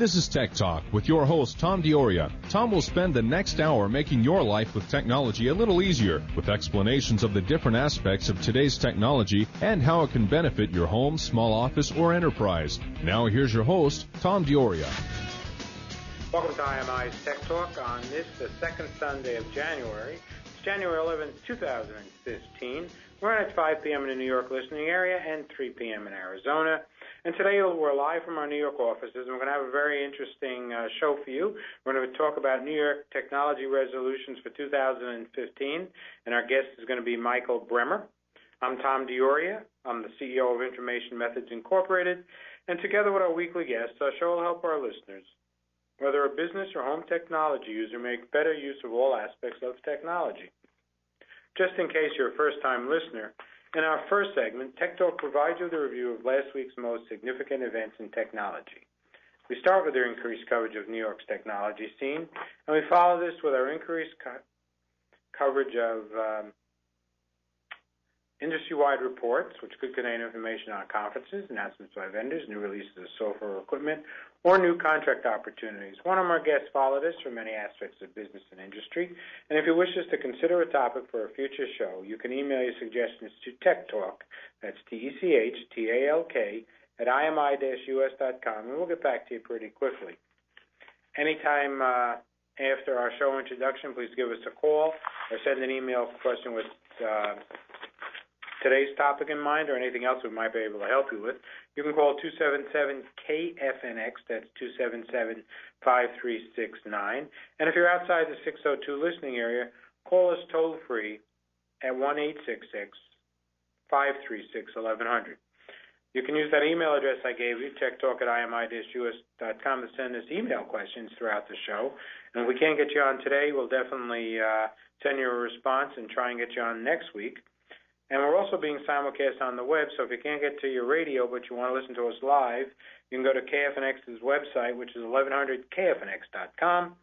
This is Tech Talk with your host, Tom Dioria. Tom will spend the next hour making your life with technology a little easier with explanations of the different aspects of today's technology and how it can benefit your home, small office, or enterprise. Now, here's your host, Tom Dioria. Welcome to IMI's Tech Talk on this, the second Sunday of January. It's January 11th, 2015. We're on at 5 p.m. in the New York listening area and 3 p.m. in Arizona. And today we're live from our New York offices, and we're going to have a very interesting uh, show for you. We're going to talk about New York technology resolutions for 2015, and our guest is going to be Michael Bremmer. I'm Tom Dioria. I'm the CEO of Information Methods Incorporated, and together with our weekly guests, our show will help our listeners, whether a business or home technology user, make better use of all aspects of technology. Just in case you're a first-time listener, in our first segment, Tech Talk provides you with a review of last week's most significant events in technology. We start with our increased coverage of New York's technology scene, and we follow this with our increased co- coverage of um, industry-wide reports, which could contain information on conferences, announcements by vendors, new releases of software or equipment, or new contract opportunities. One of our guests followed us from many aspects of business and industry, and if you wish us to consider a topic for a future show, you can email your suggestions to Tech Talk, that's T-E-C-H-T-A-L-K, at imi-us.com, and we'll get back to you pretty quickly. Anytime uh, after our show introduction, please give us a call or send an email question with uh, today's topic in mind or anything else we might be able to help you with, you can call 277-KFNX, that's 277-5369. And if you're outside the 602 listening area, call us toll free at 1-866-536-1100. You can use that email address I gave you, techtalk at imi-us.com, to send us email questions throughout the show. And if we can't get you on today, we'll definitely uh, send you a response and try and get you on next week. And we're also being simulcast on the web, so if you can't get to your radio but you want to listen to us live, you can go to KFNX's website, which is 1100kfnx.com.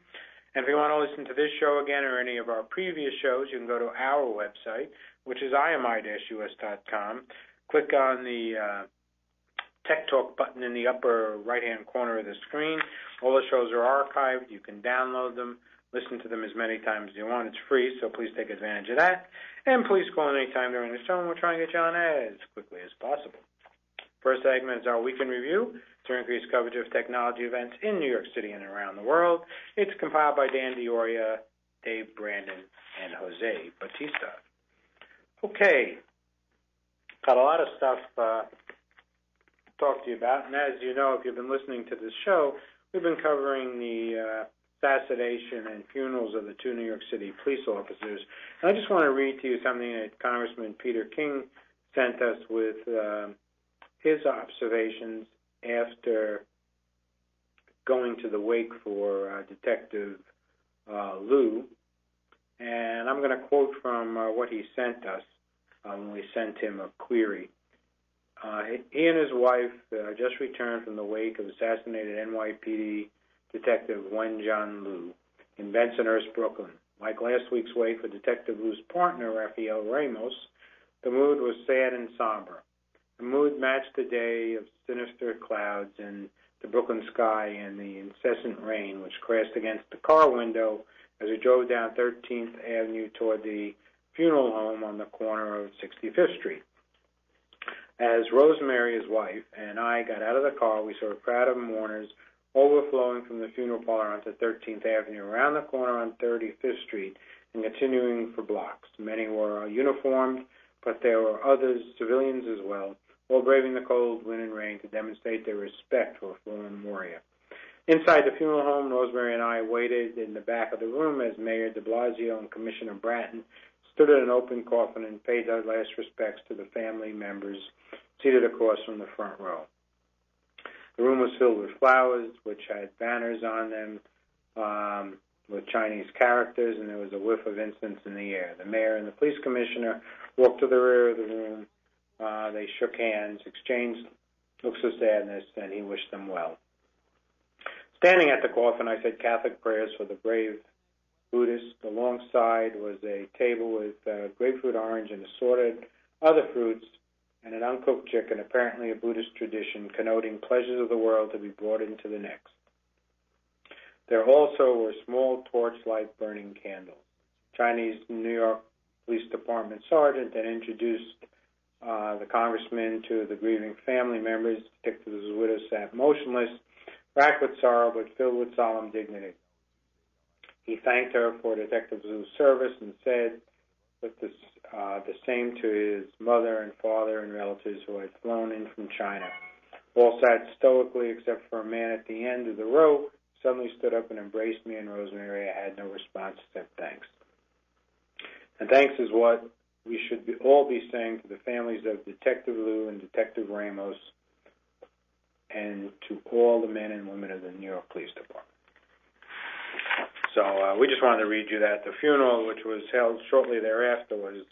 And if you want to listen to this show again or any of our previous shows, you can go to our website, which is imi-us.com. Click on the uh, Tech Talk button in the upper right-hand corner of the screen. All the shows are archived. You can download them, listen to them as many times as you want. It's free, so please take advantage of that. And please call anytime during the show, and we'll try and get you on as quickly as possible. First segment is our weekend review to increase coverage of technology events in New York City and around the world. It's compiled by Dan Dioria, Dave Brandon, and Jose Batista. Okay, got a lot of stuff uh, to talk to you about, and as you know, if you've been listening to this show, we've been covering the uh, assassination and funerals of the two New York City police officers. And I just want to read to you something that Congressman Peter King sent us with uh, his observations after going to the wake for uh, Detective uh, Liu. And I'm going to quote from uh, what he sent us when we sent him a query. Uh, he and his wife uh, just returned from the wake of assassinated NYPD Detective Wenjun Liu in Bensonhurst, Brooklyn. Like last week's wake for Detective Liu's partner, Rafael Ramos, the mood was sad and somber. The mood matched the day of sinister clouds in the Brooklyn sky and the incessant rain which crashed against the car window as we drove down 13th Avenue toward the funeral home on the corner of 65th Street. As Rosemary, his wife, and I got out of the car, we saw a crowd of mourners overflowing from the funeral parlor onto 13th Avenue, around the corner on 35th Street, and continuing for blocks. Many were uniformed, but there were others, civilians as well, all braving the cold, wind, and rain to demonstrate their respect for a fallen warrior. Inside the funeral home, Rosemary and I waited in the back of the room as Mayor de Blasio and Commissioner Bratton stood at an open coffin and paid their last respects to the family members seated across from the front row. The room was filled with flowers, which had banners on them um, with Chinese characters, and there was a whiff of incense in the air. The mayor and the police commissioner walked to the rear of the room. Uh, they shook hands, exchanged looks of sadness, and he wished them well. Standing at the coffin, I said Catholic prayers for the brave Buddhists. Alongside was a table with uh, grapefruit, orange, and assorted other fruits and an uncooked chicken, apparently a Buddhist tradition connoting pleasures of the world to be brought into the next. There also were small torchlight burning candles. Chinese New York Police Department sergeant then introduced uh, the congressman to the grieving family members. Detective's widow sat motionless, racked with sorrow but filled with solemn dignity. He thanked her for Detective Zhu's service and said with this, uh, the same to his mother and father and relatives who had flown in from China. All sat stoically except for a man at the end of the row suddenly stood up and embraced me and Rosemary. I had no response except thanks. And thanks is what we should be, all be saying to the families of Detective Liu and Detective Ramos and to all the men and women of the New York Police Department. So uh, we just wanted to read you that. The funeral, which was held shortly thereafter, was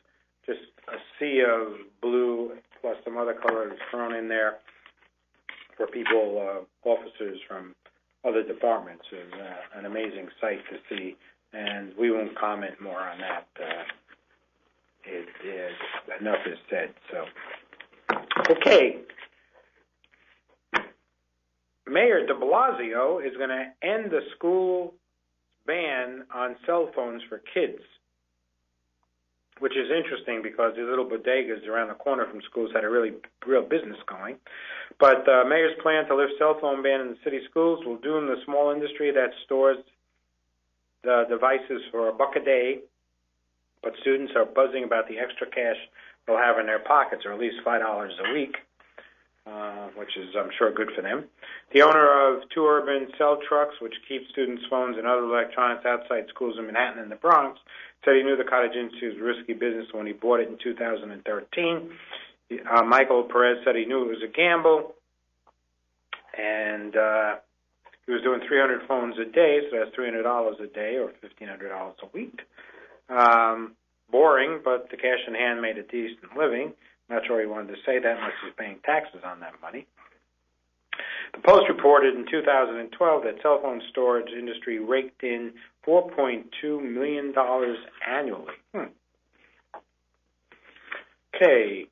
just a sea of blue plus some other colors thrown in there for people, uh, officers from other departments. It was uh, an amazing sight to see, and we won't comment more on that. Uh, it is enough is said. So, okay. Mayor De Blasio is going to end the school ban on cell phones for kids, which is interesting because these little bodegas around the corner from schools had a really real business going. But the uh, mayor's plan to lift cell phone ban in the city schools will doom the small industry that stores the devices for a buck a day. But students are buzzing about the extra cash they'll have in their pockets, or at least five dollars a week, uh, which is, I'm sure, good for them. The owner of two urban cell trucks, which keep students' phones and other electronics outside schools in Manhattan and the Bronx, said he knew the cottage industry was risky business when he bought it in 2013. Uh, Michael Perez said he knew it was a gamble, and uh, he was doing 300 phones a day, so that's $300 a day or $1,500 a week. Um, boring, but the cash in hand made a decent living. Not sure he wanted to say that unless he's paying taxes on that money. The Post reported in 2012 that cell phone storage industry raked in 4.2 million dollars annually. Hmm. Okay,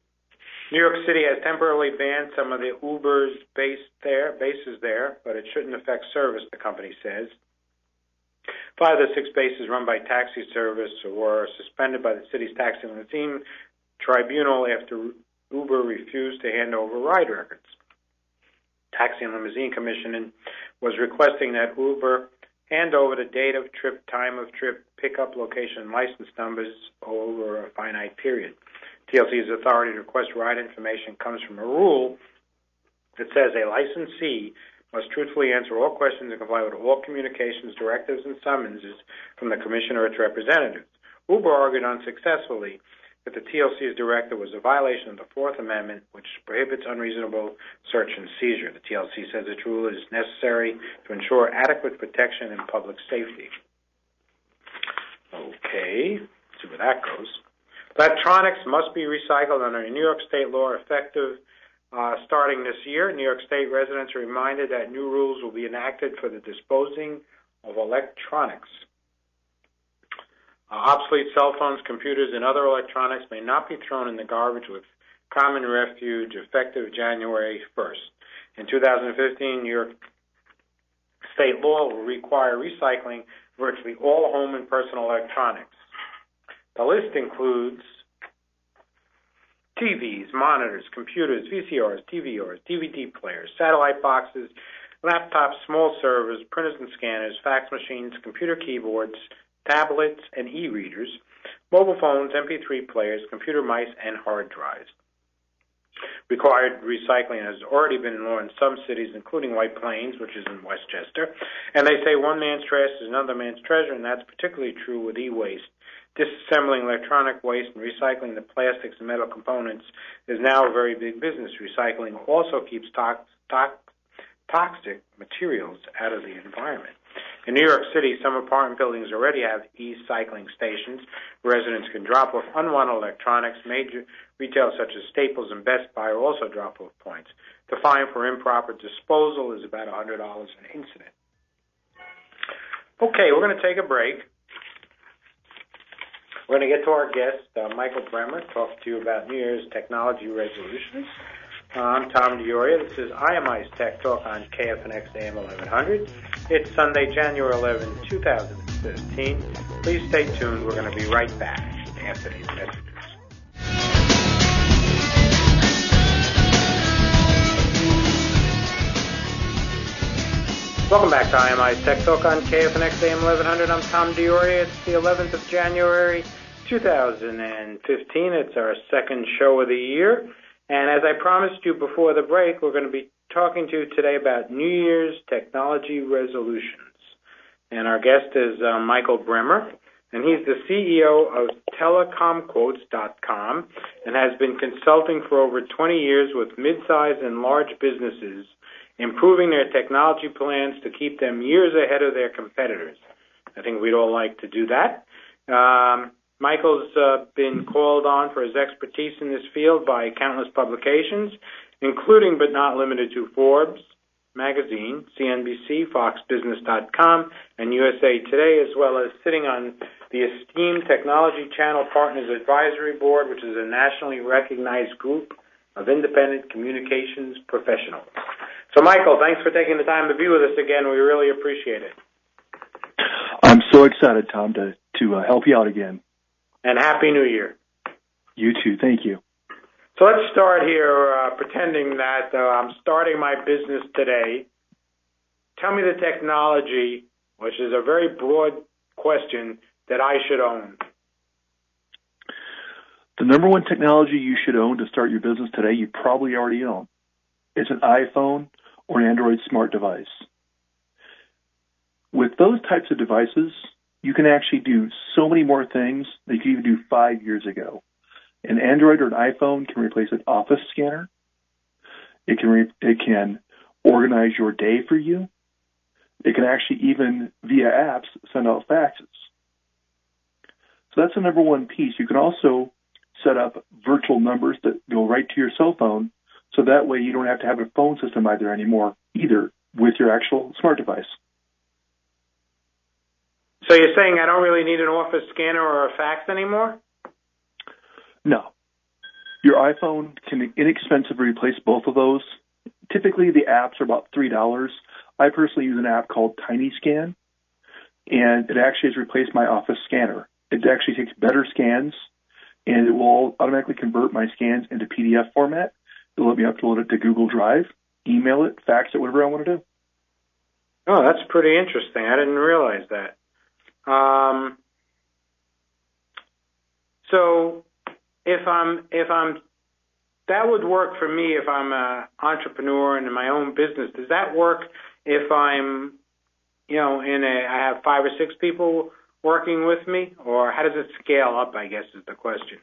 New York City has temporarily banned some of the Uber's base there, bases there, but it shouldn't affect service, the company says. Five of the six bases run by taxi service were suspended by the city's taxi and limousine tribunal after Uber refused to hand over ride records. Taxi and Limousine Commission was requesting that Uber hand over the date of trip, time of trip, pickup location, license numbers over a finite period. TLC's authority to request ride information comes from a rule that says a licensee must truthfully answer all questions and comply with all communications, directives, and summonses from the commission or its representatives. Uber argued unsuccessfully that the TLC's directive was a violation of the Fourth Amendment, which prohibits unreasonable search and seizure. The TLC says its rule is necessary to ensure adequate protection and public safety. Okay, see where that goes. Electronics must be recycled under New York State law effective uh, starting this year. New York State residents are reminded that new rules will be enacted for the disposing of electronics. Obsolete cell phones, computers, and other electronics may not be thrown in the garbage with common refuge effective January 1st. In 2015, New York State law will require recycling virtually all home and personal electronics. The list includes TVs, monitors, computers, VCRs, DVRs, DVD players, satellite boxes, laptops, small servers, printers and scanners, fax machines, computer keyboards, tablets and e-readers, mobile phones, MP3 players, computer mice, and hard drives. Required recycling has already been law in some cities, including White Plains, which is in Westchester. And they say one man's trash is another man's treasure, and that's particularly true with e-waste. Disassembling electronic waste and recycling the plastics and metal components is now a very big business. Recycling also keeps to- to- toxic materials out of the environment. In New York City, some apartment buildings already have e-cycling stations. Residents can drop off unwanted electronics. Major retailers such as Staples and Best Buy also drop off points. The fine for improper disposal is about $100 an incident. Okay, we're going to take a break. We're going to get to our guest, uh, Michael Bremmer, talk to you about New Year's technology resolutions. I'm Tom DiOria. This is IMI's Tech Talk on KFNX AM 1100. It's Sunday, January 11, 2015. Please stay tuned. We're going to be right back after these messages. Welcome back to IMI's Tech Talk on KFNX AM 1100. I'm Tom Diori. It's the 11th of January, 2015. It's our second show of the year. And as I promised you before the break, we're going to be talking to you today about New Year's technology resolutions. And our guest is uh, Michael Bremmer, and he's the CEO of telecomquotes.com and has been consulting for over 20 years with mid-sized and large businesses improving their technology plans to keep them years ahead of their competitors. I think we'd all like to do that. Um, Michael's uh, been called on for his expertise in this field by countless publications, including but not limited to Forbes magazine, CNBC, FoxBusiness.com, and USA Today, as well as sitting on the esteemed Technology Channel Partners Advisory Board, which is a nationally recognized group of independent communications professionals. So, Michael, thanks for taking the time to be with us again. We really appreciate it. I'm so excited, Tom, to to uh, help you out again. And happy New Year. You too. Thank you. So let's start here, uh, pretending that uh, I'm starting my business today. Tell me the technology, which is a very broad question, that I should own. The number one technology you should own to start your business today, you probably already own. It's an iPhone or an Android smart device. With those types of devices, you can actually do so many more things that you could even do five years ago. An Android or an iPhone can replace an office scanner. It can re- it can organize your day for you. It can actually even via apps send out faxes. So that's the number one piece. You can also set up virtual numbers that go right to your cell phone so that way you don't have to have a phone system either anymore, either with your actual smart device. So you're saying I don't really need an office scanner or a fax anymore? No. Your iPhone can inexpensively replace both of those. Typically, the apps are about $3. I personally use an app called TinyScan, and it actually has replaced my office scanner. It actually takes better scans, and it will automatically convert my scans into PDF format It'll let me upload it to Google Drive, email it, fax it, whatever I want to do. Oh, that's pretty interesting. I didn't realize that. Um, so if I'm if I'm that would work for me if I'm an entrepreneur and in my own business. Does that work if I'm you know in a I have five or six people working with me or how does it scale up I guess is the question.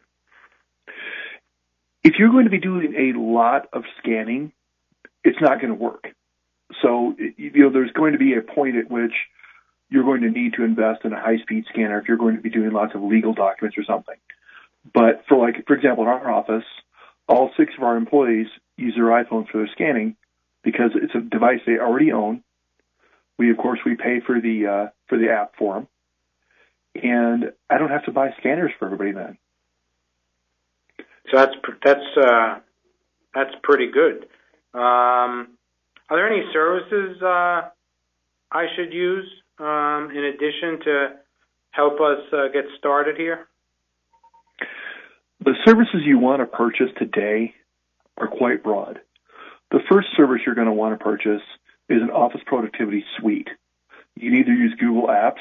If you're going to be doing a lot of scanning, it's not going to work. So, you know, there's going to be a point at which you're going to need to invest in a high speed scanner if you're going to be doing lots of legal documents or something. But for like, for example, in our office, all six of our employees use their iPhones for their scanning because it's a device they already own. We, of course, we pay for the, uh, for the app for them. And I don't have to buy scanners for everybody then. So that's that's uh, that's pretty good. Um, are there any services uh, I should use in addition to help us uh, get started here? The services you want to purchase today are quite broad. The first service you're going to want to purchase is an Office Productivity Suite. You can either use Google Apps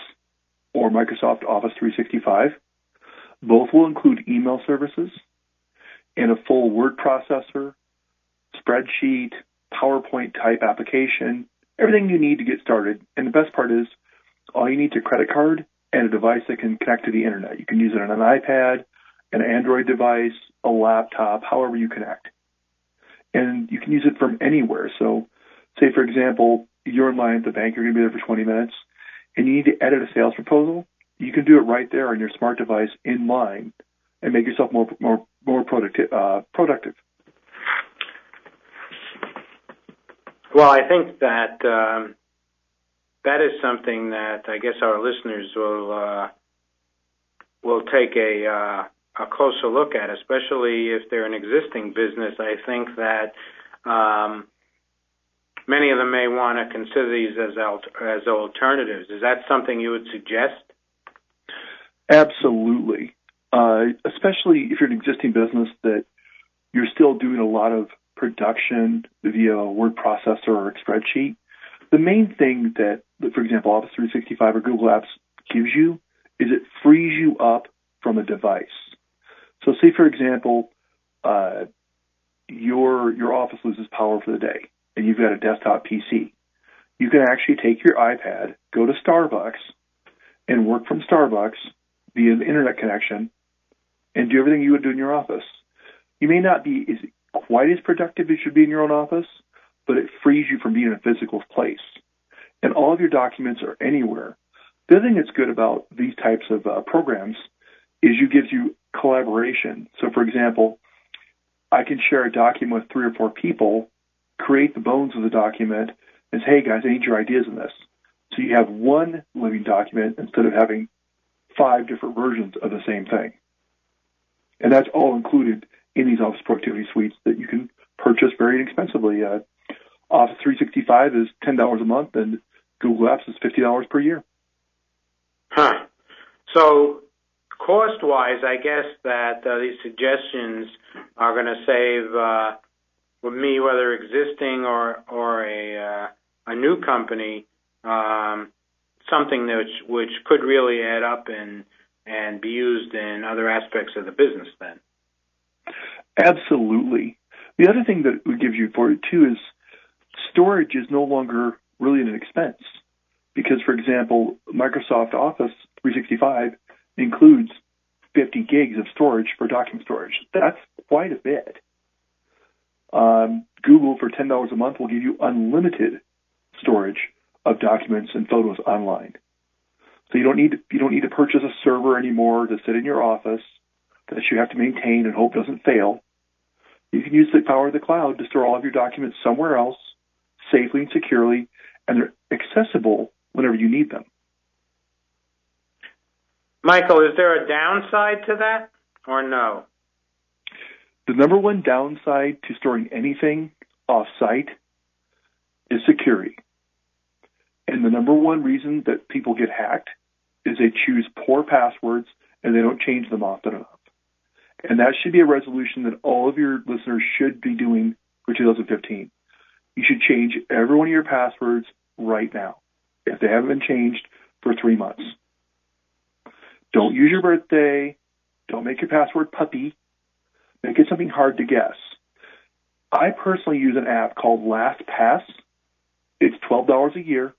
or Microsoft Office 365. Both will include email services, and a full word processor, spreadsheet, PowerPoint type application, everything you need to get started. And the best part is all you need is a credit card and a device that can connect to the internet. You can use it on an iPad, an Android device, a laptop, however you connect. And you can use it from anywhere. So say for example, you're in line at the bank, you're going to be there for 20 minutes, and you need to edit a sales proposal. You can do it right there on your smart device in line and make yourself more more more productive. Uh, productive. Well, I think that um, that is something that I guess our listeners will uh, will take a uh, a closer look at, especially if they're an existing business. I think that um, many of them may want to consider these as as alternatives. Is that something you would suggest? Absolutely, uh, especially if you're an existing business that you're still doing a lot of production via a word processor or a spreadsheet. The main thing that, for example, Office 365 or Google Apps gives you is it frees you up from a device. So, say for example, uh, your your office loses power for the day, and you've got a desktop PC. You can actually take your iPad, go to Starbucks, and work from Starbucks via the internet connection, and do everything you would do in your office. You may not be as quite as productive as you should be in your own office, but it frees you from being in a physical place. And all of your documents are anywhere. The other thing that's good about these types of uh, programs is you gives you collaboration. So, for example, I can share a document with three or four people, create the bones of the document, and say, hey guys, I need your ideas in this. So you have one living document instead of having five different versions of the same thing. And that's all included in these Office Productivity Suites that you can purchase very inexpensively. Uh, Office 365 is $10 a month, and Google Apps is $50 per year. Huh. So cost-wise, I guess that uh, these suggestions are going to save uh, with me, whether existing or or a uh, a new company, um, something that which, which could really add up and and be used in other aspects of the business. Then, absolutely. The other thing that would give you for it too is storage is no longer really an expense because, for example, Microsoft Office 365 includes 50 gigs of storage for document storage. That's quite a bit. Um, Google for $10 a month will give you unlimited storage of documents and photos online. So you don't need to, you don't need to purchase a server anymore to sit in your office that you have to maintain and hope doesn't fail. You can use the power of the cloud to store all of your documents somewhere else safely and securely, and they're accessible whenever you need them. Michael, is there a downside to that or no? The number one downside to storing anything off site is security. And the number one reason that people get hacked is they choose poor passwords and they don't change them often enough. And that should be a resolution that all of your listeners should be doing for 2015. You should change every one of your passwords right now if they haven't been changed for three months. Don't use your birthday. Don't make your password puppy. Make it something hard to guess. I personally use an app called LastPass. It's $12 a year.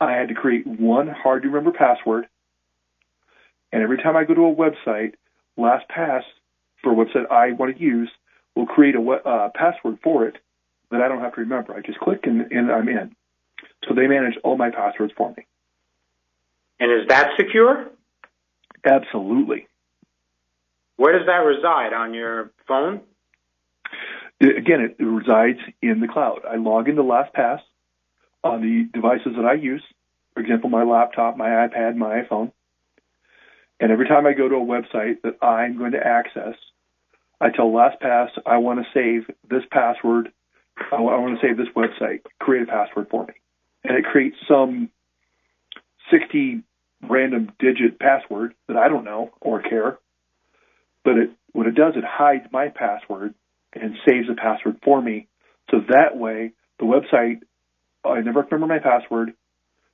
I had to create one hard to remember password. And every time I go to a website, LastPass, for a website I want to use, will create a uh, password for it that I don't have to remember. I just click and, and I'm in. So they manage all my passwords for me. And is that secure? Absolutely. Where does that reside? On your phone? Again, it resides in the cloud. I log into LastPass on the devices that I use. For example, my laptop, my iPad, my iPhone. And every time I go to a website that I'm going to access, I tell LastPass I want to save this password. I want to save this website. Create a password for me, and it creates some 60 random digit password that I don't know or care. But it, what it does, it hides my password and saves the password for me. So that way, the website, I never remember my password,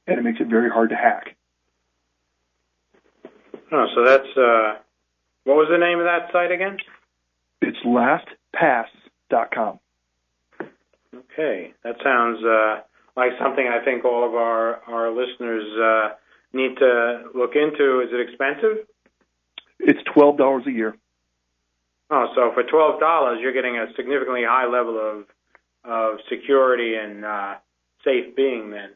and it makes it very hard to hack. Oh, so that's uh, what was the name of that site again? It's lastpass.com. Okay, that sounds uh, like something I think all of our our listeners uh, need to look into. Is it expensive? It's twelve dollars a year. Oh, so for twelve dollars, you're getting a significantly high level of of security and uh, safe being. Then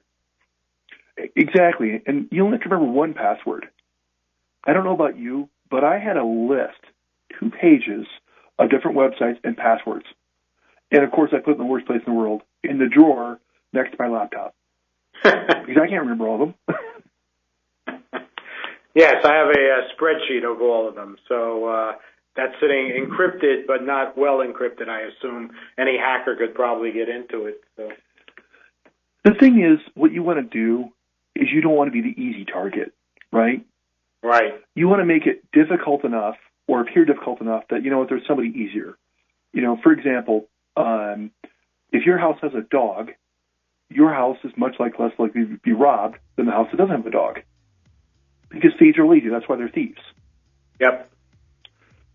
exactly, and you only have to remember one password. I don't know about you, but I had a list, two pages of different websites and passwords, and of course, I put it in the worst place in the world, in the drawer next to my laptop, because I can't remember all of them. Yes, I have a, a spreadsheet of all of them. So uh, that's sitting encrypted, but not well encrypted. I assume any hacker could probably get into it. So. The thing is, what you want to do is you don't want to be the easy target, right? Right. You want to make it difficult enough or appear difficult enough that, you know what, there's somebody easier. You know, for example, um, if your house has a dog, your house is much like less likely to be robbed than the house that doesn't have a dog. Because thieves are lazy. That's why they're thieves. Yep.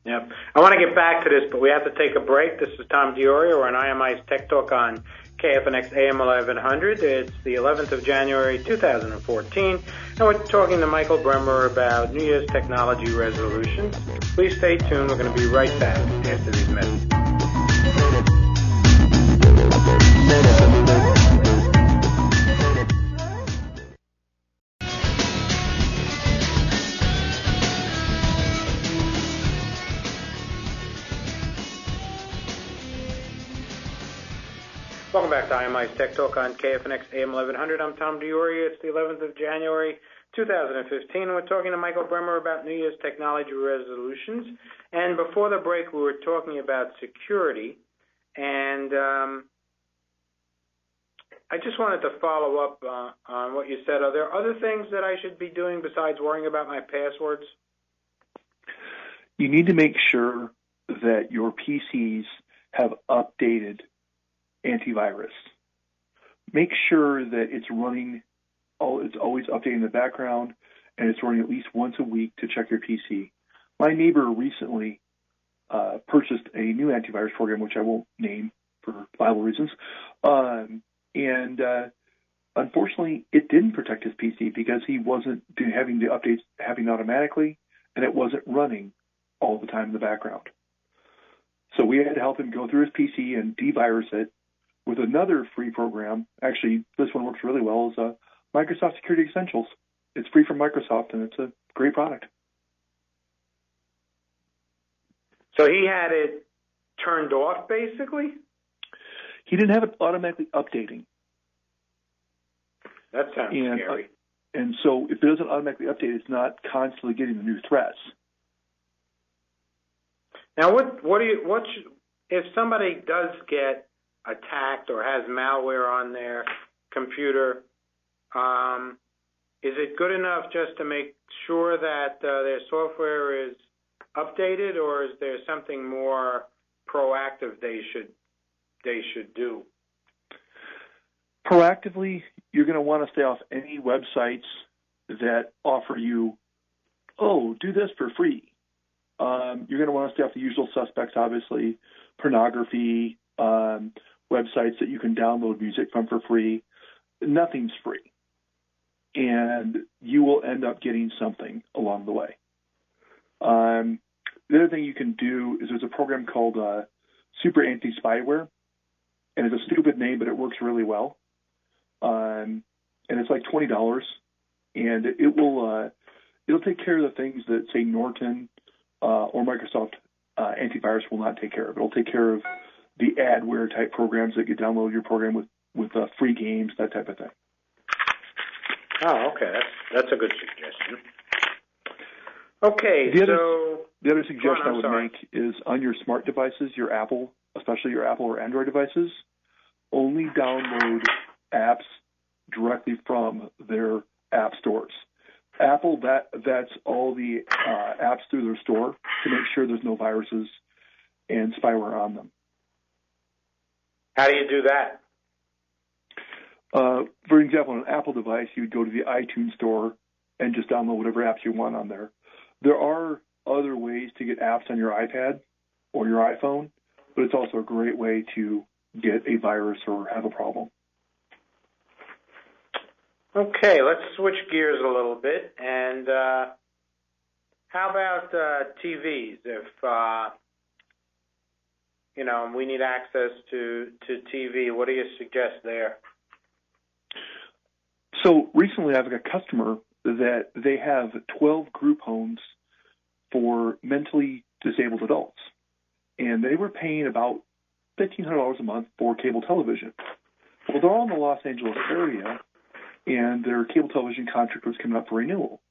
Yep. I want to get back to this, but we have to take a break. This is Tom Diorio. We're on IMI's Tech Talk on KFNX AM 1100. It's the 11th of January 2014, and we're talking to Michael Bremmer about New Year's technology resolutions. Please stay tuned. We're going to be right back after these messages. Welcome back to IMI's Tech Talk on KFNX AM 1100. I'm Tom Diorio. It's the 11th of January 2015, and we're talking to Michael Bremmer about New Year's technology resolutions. And before the break, we were talking about security, and um, I just wanted to follow up uh, on what you said. Are there other things that I should be doing besides worrying about my passwords? You need to make sure that your PCs have updated antivirus. Make sure that it's running, it's always updating the background, and it's running at least once a week to check your PC. My neighbor recently uh, purchased a new antivirus program, which I won't name for viable reasons, um, and uh, unfortunately, it didn't protect his PC because he wasn't having the updates happening automatically, and it wasn't running all the time in the background. So we had to help him go through his PC and devirus it with another free program. Actually, this one works really well. Is uh, Microsoft Security Essentials. It's free from Microsoft, and it's a great product. So he had it turned off, basically. He didn't have it automatically updating. That sounds and, scary. Uh, and so, if it doesn't automatically update, it's not constantly getting the new threats. Now, what what do you what should, if somebody does get attacked or has malware on their computer? Um, is it good enough just to make sure that uh, their software is updated, or is there something more proactive they should they should do? Proactively, you're going to want to stay off any websites that offer you, oh, do this for free. Um, you're going to want to stay off the usual suspects, obviously, pornography, um, websites that you can download music from for free. Nothing's free. And you will end up getting something along the way. Um, the other thing you can do is there's a program called uh, Super Anti Spyware, and it's a stupid name, but it works really well. Um, and it's like twenty dollars, and it will uh, it'll take care of the things that say Norton uh, or Microsoft uh, antivirus will not take care of. It'll take care of the adware type programs that you download your program with with uh, free games, that type of thing. Oh, okay, that's that's a good suggestion. Okay, the other, so the other suggestion on, I would sorry. make is on your smart devices, your Apple, especially your Apple or Android devices, only download apps directly from their app stores. Apple that that's all the uh, apps through their store to make sure there's no viruses and spyware on them. How do you do that? Uh, for example, on an Apple device, you would go to the iTunes store and just download whatever apps you want on there. There are other ways to get apps on your iPad or your iPhone, but it's also a great way to get a virus or have a problem. Okay, let's switch gears a little bit. And uh, how about uh, TVs? If uh, you know we need access to to TV, what do you suggest there? So recently, I've got a customer that they have 12 group homes for mentally disabled adults, and they were paying about $1,500 a month for cable television. Well, they're all in the Los Angeles area, and their cable television contract was coming up for renewal.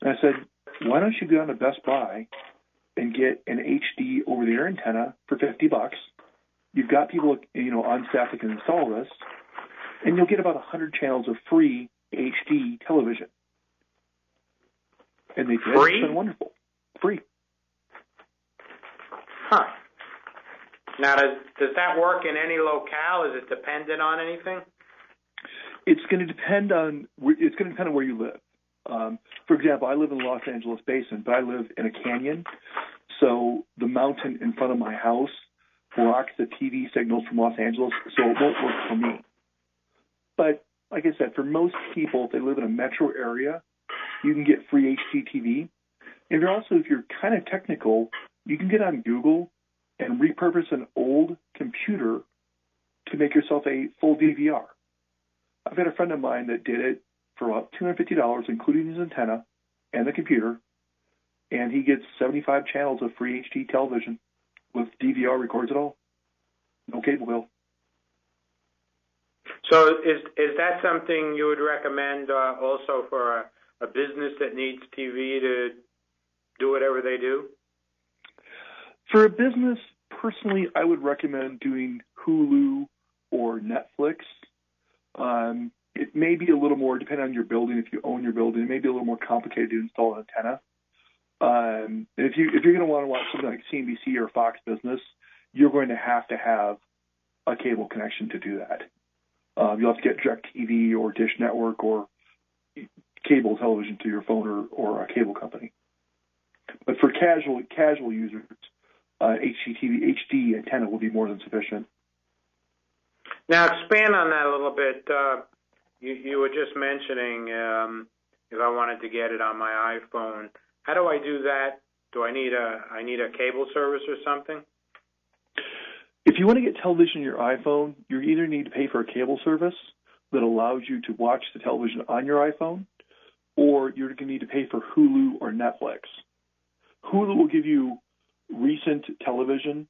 And I said, why don't you go down to Best Buy and get an HD over-the-air antenna for 50 bucks? You've got people, you know, on staff that can install this, and you'll get about 100 channels of free HD television. And they did. Free? It's been wonderful. Free. Huh. Now, does does that work in any locale? Is it dependent on anything? It's going to depend on where- it's going to depend on where you live. Um, for example, I live in the Los Angeles basin, but I live in a canyon, so the mountain in front of my house blocks the TV signals from Los Angeles, so it won't work for me. But like I said, for most people, if they live in a metro area, you can get free HDTV. And you're also, if you're kind of technical, you can get on Google and repurpose an old computer to make yourself a full DVR. I've got a friend of mine that did it for about $250, including his antenna and the computer, and he gets 75 channels of free HD television with DVR records it all. No cable bill. So, is is that something you would recommend uh, also for a, a business that needs TV to do whatever they do? For a business, personally, I would recommend doing Hulu or Netflix. Um, it may be a little more, depending on your building. If you own your building, it may be a little more complicated to install an antenna. Um, and if you if you're going to want to watch something like CNBC or Fox Business, you're going to have to have a cable connection to do that. Um, you'll have to get DirecTV or Dish Network or cable television to your phone or, or a cable company. But for casual casual users, uh, HDTV HD antenna will be more than sufficient. Now, expand on that a little bit. Uh, you, you were just mentioning um, if I wanted to get it on my iPhone, how do I do that? Do I need a I need a cable service or something? If you want to get television on your iPhone, you either need to pay for a cable service that allows you to watch the television on your iPhone, or you're going to need to pay for Hulu or Netflix. Hulu will give you recent television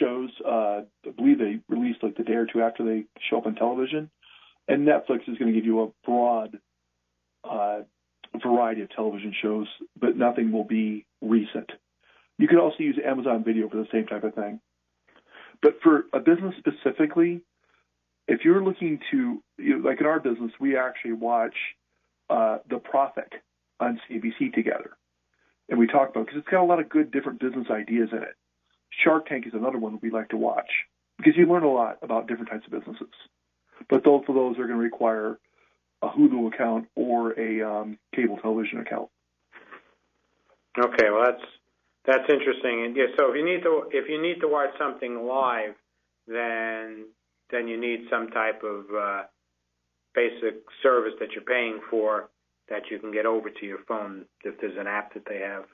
shows. Uh, I believe they released like the day or two after they show up on television, and Netflix is going to give you a broad uh, variety of television shows, but nothing will be recent. You can also use Amazon Video for the same type of thing. But for a business specifically, if you're looking to, you know, like in our business, we actually watch uh, The Profit on CBC together. And we talk about because it's got a lot of good different business ideas in it. Shark Tank is another one we like to watch because you learn a lot about different types of businesses. But both of those are going to require a Hulu account or a um, cable television account. Okay, well that's that's interesting. And yeah, so if you need to if you need to watch something live, then then you need some type of uh, basic service that you're paying for that you can get over to your phone if there's an app that they have.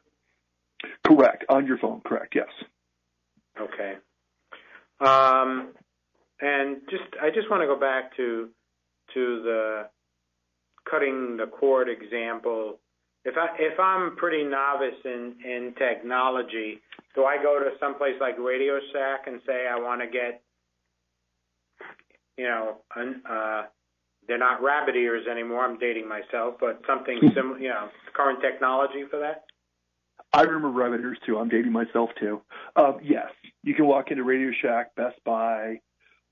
Correct on your phone. Correct. Yes. Okay. Um, and just I just want to go back to to the cutting the cord example. If I if I'm pretty novice in in technology, do I go to someplace like Radio Shack and say I want to get, you know, an, uh, they're not rabbit ears anymore. I'm dating myself, but something similar, you know, current technology for that. I remember rabbit ears too. I'm dating myself too. Um, yes, you can walk into Radio Shack, Best Buy,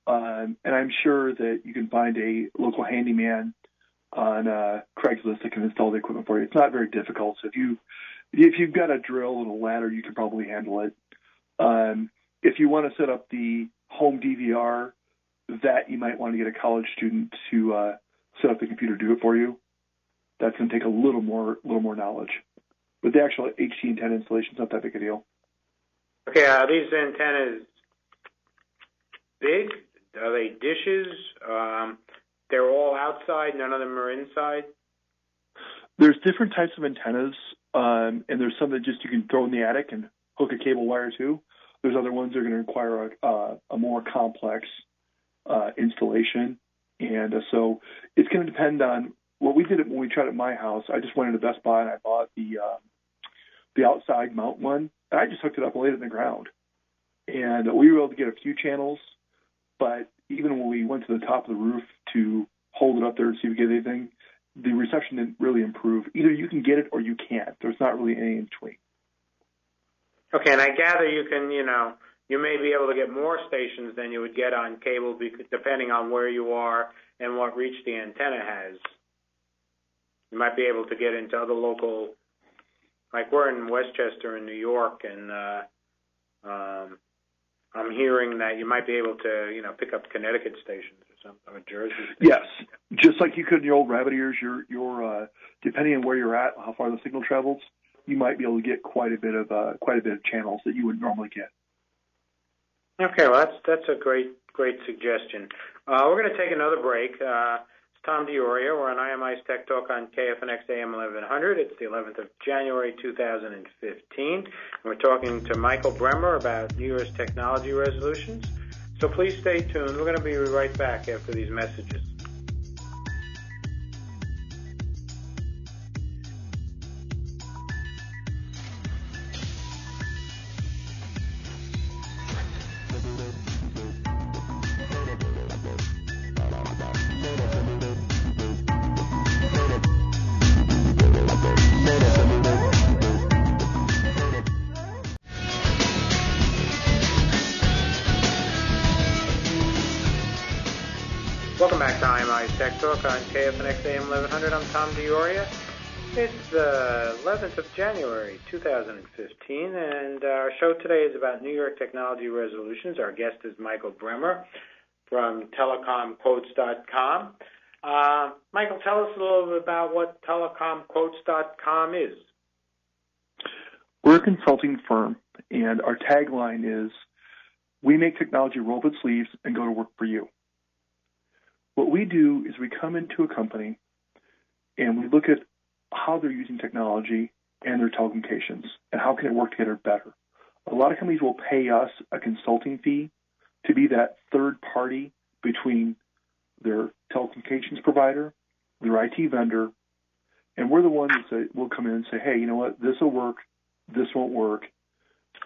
um, and I'm sure that you can find a local handyman on uh, Craigslist that can install the equipment for you. It's not very difficult. So if you if you've got a drill and a ladder, you can probably handle it. Um, if you want to set up the home DVR, that you might want to get a college student to uh, set up the computer, do it for you. That's going to take a little more little more knowledge. But the actual HD antenna installation is not that big a deal. Okay, are these antennas big? Are they dishes? Um, they're all outside. None of them are inside. There's different types of antennas, um, and there's some that just you can throw in the attic and hook a cable wire to. There's other ones that are going to require a, uh, a more complex uh, installation, and uh, so it's going to depend on what we did when we tried at my house. I just went into Best Buy and I bought the uh, the outside mount one, and I just hooked it up and laid it in the ground, and we were able to get a few channels, but even when we went to the top of the roof to hold it up there and see if we get anything, the reception didn't really improve. Either you can get it or you can't. There's not really any in between. Okay, and I gather you can, you know, you may be able to get more stations than you would get on cable, depending on where you are and what reach the antenna has. You might be able to get into other local, like we're in Westchester in New York, and uh, um, I'm hearing that you might be able to, you know, pick up Connecticut stations or something, or Jersey. Stations. Yes, just like you could in your old rabbit ears. Your your uh, depending on where you're at, how far the signal travels, you might be able to get quite a bit of uh, quite a bit of channels that you would normally get. Okay, well that's that's a great great suggestion. Uh, we're going to take another break. Uh, it's Tom DiOrio. We're on IMI's Tech Talk on KFNX AM 1100. It's the 11th of January 2015. And we're talking to Michael Bremmer about New Year's technology resolutions. So please stay tuned. We're going to be right back after these messages. Tech Talk on KFNX AM 1100. I'm Tom DiOrio. It's the 11th of January 2015, and our show today is about New York technology resolutions. Our guest is Michael Bremmer from telecomquotes.com. Uh, Michael, tell us a little bit about what telecomquotes.com is. We're a consulting firm, and our tagline is We make technology roll up its sleeves and go to work for you. What we do is we come into a company and we look at how they're using technology and their telecommunications and how can it work together better. A lot of companies will pay us a consulting fee to be that third party between their telecommunications provider, their IT vendor, and we're the ones that will come in and say, hey, you know what, this will work, this won't work,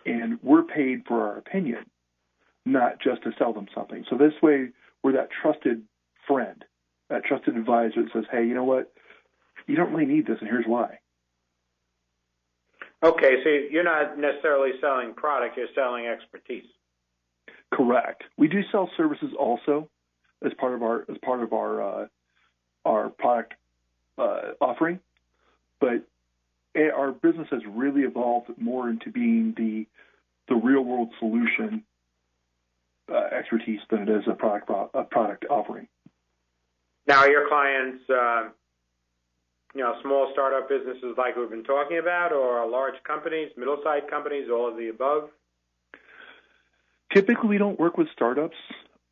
and we're paid for our opinion, not just to sell them something. So this way, we're that trusted friend, a trusted advisor that says, hey, you know what? You don't really need this, and here's why. Okay, so you're not necessarily selling product, you're selling expertise. Correct. We do sell services also as part of our as part of our uh, our product uh, offering, but our business has really evolved more into being the the real world solution uh, expertise than it is a product a product offering. Now, your clients, uh, you know, small startup businesses like we've been talking about, or large companies, middle-sized companies, all of the above? Typically, we don't work with startups.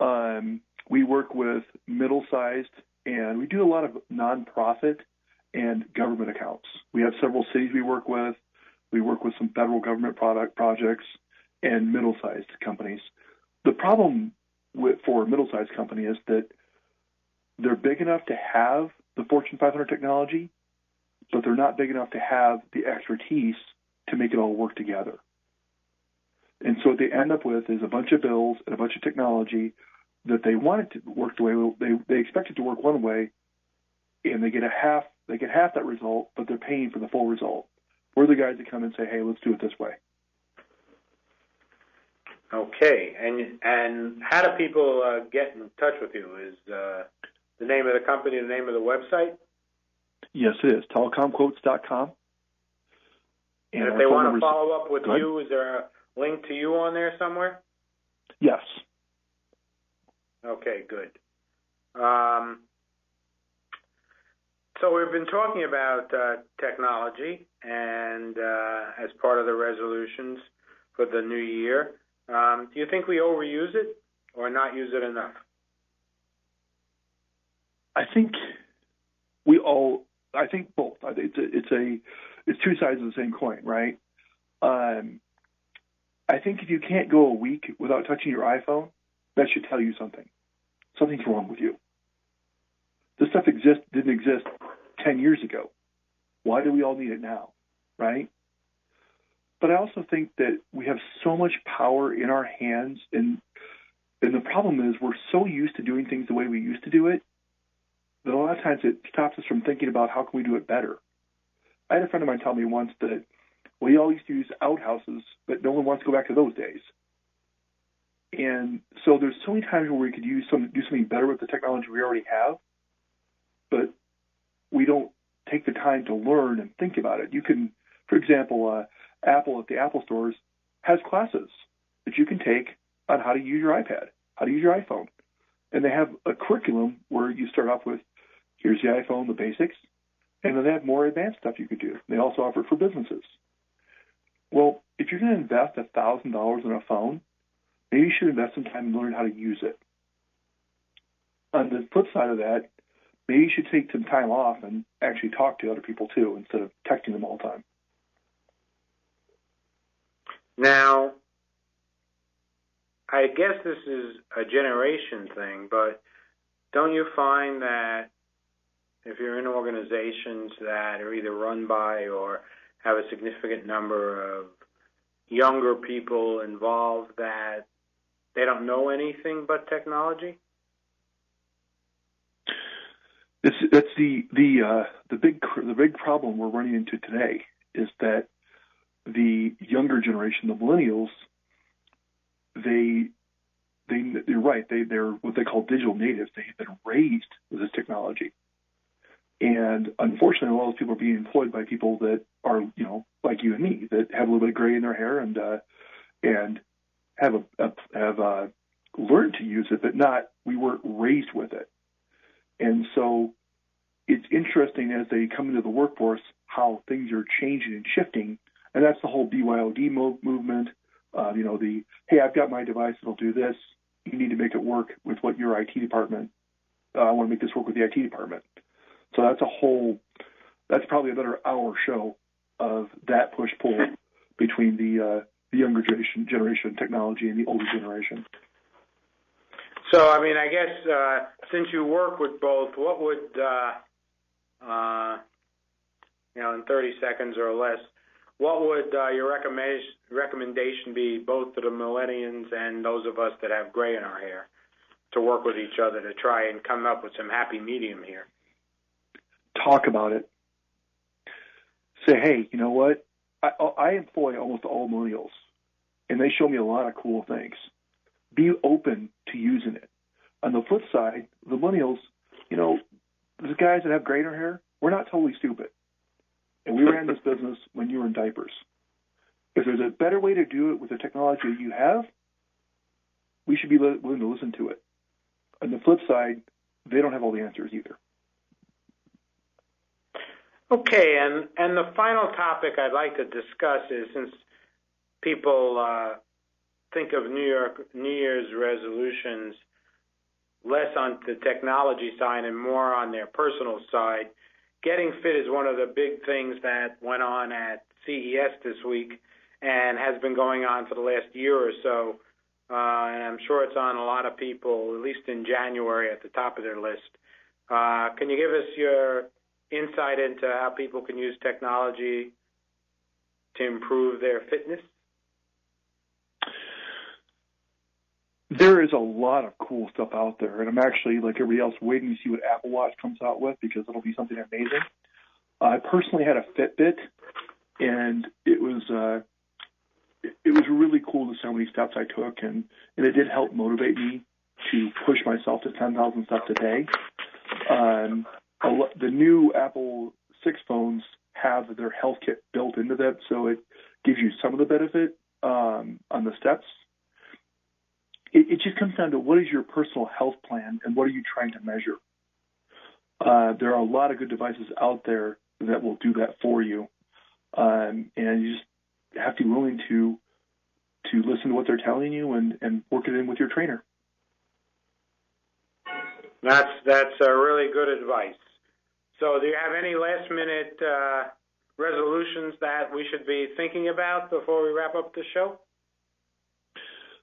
Um, we work with middle-sized, and we do a lot of nonprofit and government accounts. We have several cities we work with. We work with some federal government product projects and middle-sized companies. The problem with, for a middle-sized company is that they're big enough to have the Fortune 500 technology, but they're not big enough to have the expertise to make it all work together. And so what they end up with is a bunch of bills and a bunch of technology that they want it to work the way they they expect it to work one way, and they get a half they get half that result, but they're paying for the full result. We're the guys that come and say, "Hey, let's do it this way." Okay, and and how do people uh, get in touch with you? Is uh, the name of the company, the name of the website? Yes, it is. Telecomquotes.com. And, and if they want to follow up with you, is there a link to you on there somewhere? Yes. Okay, good. Um, so we've been talking about uh, technology and uh, as part of the resolutions for the new year. Um, do you think we overuse it or not use it enough? I think we all. I think both. It's a, it's a it's two sides of the same coin, right? Um, I think if you can't go a week without touching your iPhone, that should tell you something. Something's wrong with you. This stuff exist didn't exist ten years ago. Why do we all need it now, right? But I also think that we have so much power in our hands, and and the problem is we're so used to doing things the way we used to do it that a lot of times it stops us from thinking about how can we do it better. I had a friend of mine tell me once that we all used to use outhouses, but no one wants to go back to those days. And so there's so many times where we could use some do something better with the technology we already have, but we don't take the time to learn and think about it. You can, for example, uh, Apple at the Apple stores has classes that you can take on how to use your iPad, how to use your iPhone, and they have a curriculum where you start off with here's the iPhone, the basics, and then they have more advanced stuff you could do. They also offer it for businesses. Well, if you're going to invest a thousand dollars in a phone, maybe you should invest some time and learn how to use it. On the flip side of that, maybe you should take some time off and actually talk to other people too instead of texting them all the time. Now, I guess this is a generation thing, but don't you find that if you're in organizations that are either run by or have a significant number of younger people involved that they don't know anything but technology? It's, that's the the uh, the big the big problem we're running into today is that the younger generation, the millennials, they they you're right they they're what they call digital natives. They've been raised with this technology, and unfortunately, a lot of people are being employed by people that are you know like you and me that have a little bit of gray in their hair and uh, and have a, a have uh, learned to use it, but not we weren't raised with it. And so it's interesting as they come into the workforce how things are changing and shifting. And that's the whole BYOD mo- movement. Uh, you know, the, hey, I've got my device, it'll do this. You need to make it work with what your IT department, uh, I want to make this work with the IT department. So that's a whole, that's probably another hour show of that push pull between the, uh, the younger generation, generation technology and the older generation. So, I mean, I guess uh, since you work with both, what would, uh, uh, you know, in 30 seconds or less, what would uh, your recommendation recommendation be, both to the millennials and those of us that have gray in our hair, to work with each other to try and come up with some happy medium here? Talk about it. Say, hey, you know what? I, I employ almost all millennials, and they show me a lot of cool things be open to using it. On the flip side, the millennials, you know, the guys that have gray hair, we're not totally stupid. And we ran this business when you were in diapers. If there's a better way to do it with the technology that you have, we should be willing to listen to it. On the flip side, they don't have all the answers either. Okay, and and the final topic I'd like to discuss is since people uh, think of New York New Year's resolutions less on the technology side and more on their personal side. Getting fit is one of the big things that went on at CES this week and has been going on for the last year or so. Uh, and I'm sure it's on a lot of people, at least in January, at the top of their list. Uh, can you give us your insight into how people can use technology to improve their fitness? there is a lot of cool stuff out there, and I'm actually like everybody else waiting to see what Apple Watch comes out with because it'll be something amazing. I personally had a Fitbit, and it was uh, it, was really cool to see how many steps I took, and and it did help motivate me to push myself to 10,000 steps a day. Um, the new Apple six phones have their health kit built into that, so it gives you some of the benefit um, on the steps it, it just comes down to what is your personal health plan and what are you trying to measure. Uh, there are a lot of good devices out there that will do that for you, um, and you just have to be willing to to listen to what they're telling you and, and work it in with your trainer. That's that's a really good advice. So, do you have any last minute uh, resolutions that we should be thinking about before we wrap up the show?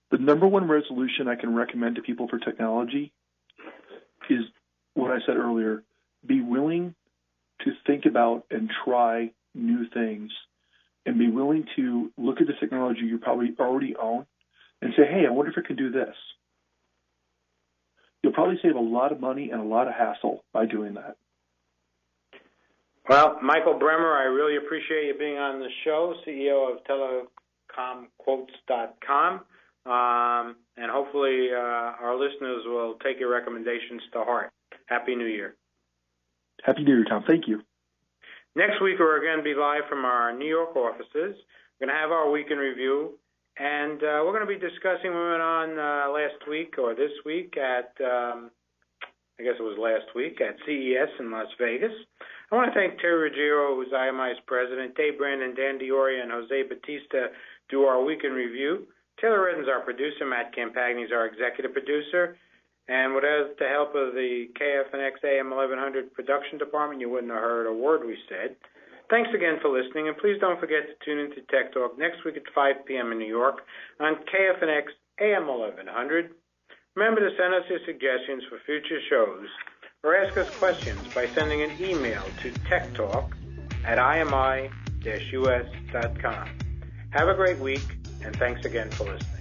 The number one resolution I can recommend to people for technology is what I said earlier be willing to think about and try new things and be willing to look at the technology you probably already own and say, hey, I wonder if it can do this. You'll probably save a lot of money and a lot of hassle by doing that. Well, Michael Bremmer, I really appreciate you being on the show, CEO of TelecomQuotes.com. Um, and hopefully, uh, our listeners will take your recommendations to heart. Happy New Year. Happy New Year, Tom. Thank you. Next week, we're going to be live from our New York offices. We're going to have our week in review, and uh, we're going to be discussing what went on uh, last week or this week at, um, I guess it was last week, at CES in Las Vegas. I want to thank Terry Ruggiero, who's IMI's president, Dave Brandon, Dan Dioria, and Jose Batista do our weekend review. Taylor Redden's our producer. Matt Campagni is our executive producer. And without the help of the KFNX AM 1100 production department, you wouldn't have heard a word we said. Thanks again for listening, and please don't forget to tune into Tech Talk next week at 5 p.m. in New York on KFNX AM 1100. Remember to send us your suggestions for future shows or ask us questions by sending an email to techtalk at imi-us.com. Have a great week, and thanks again for listening.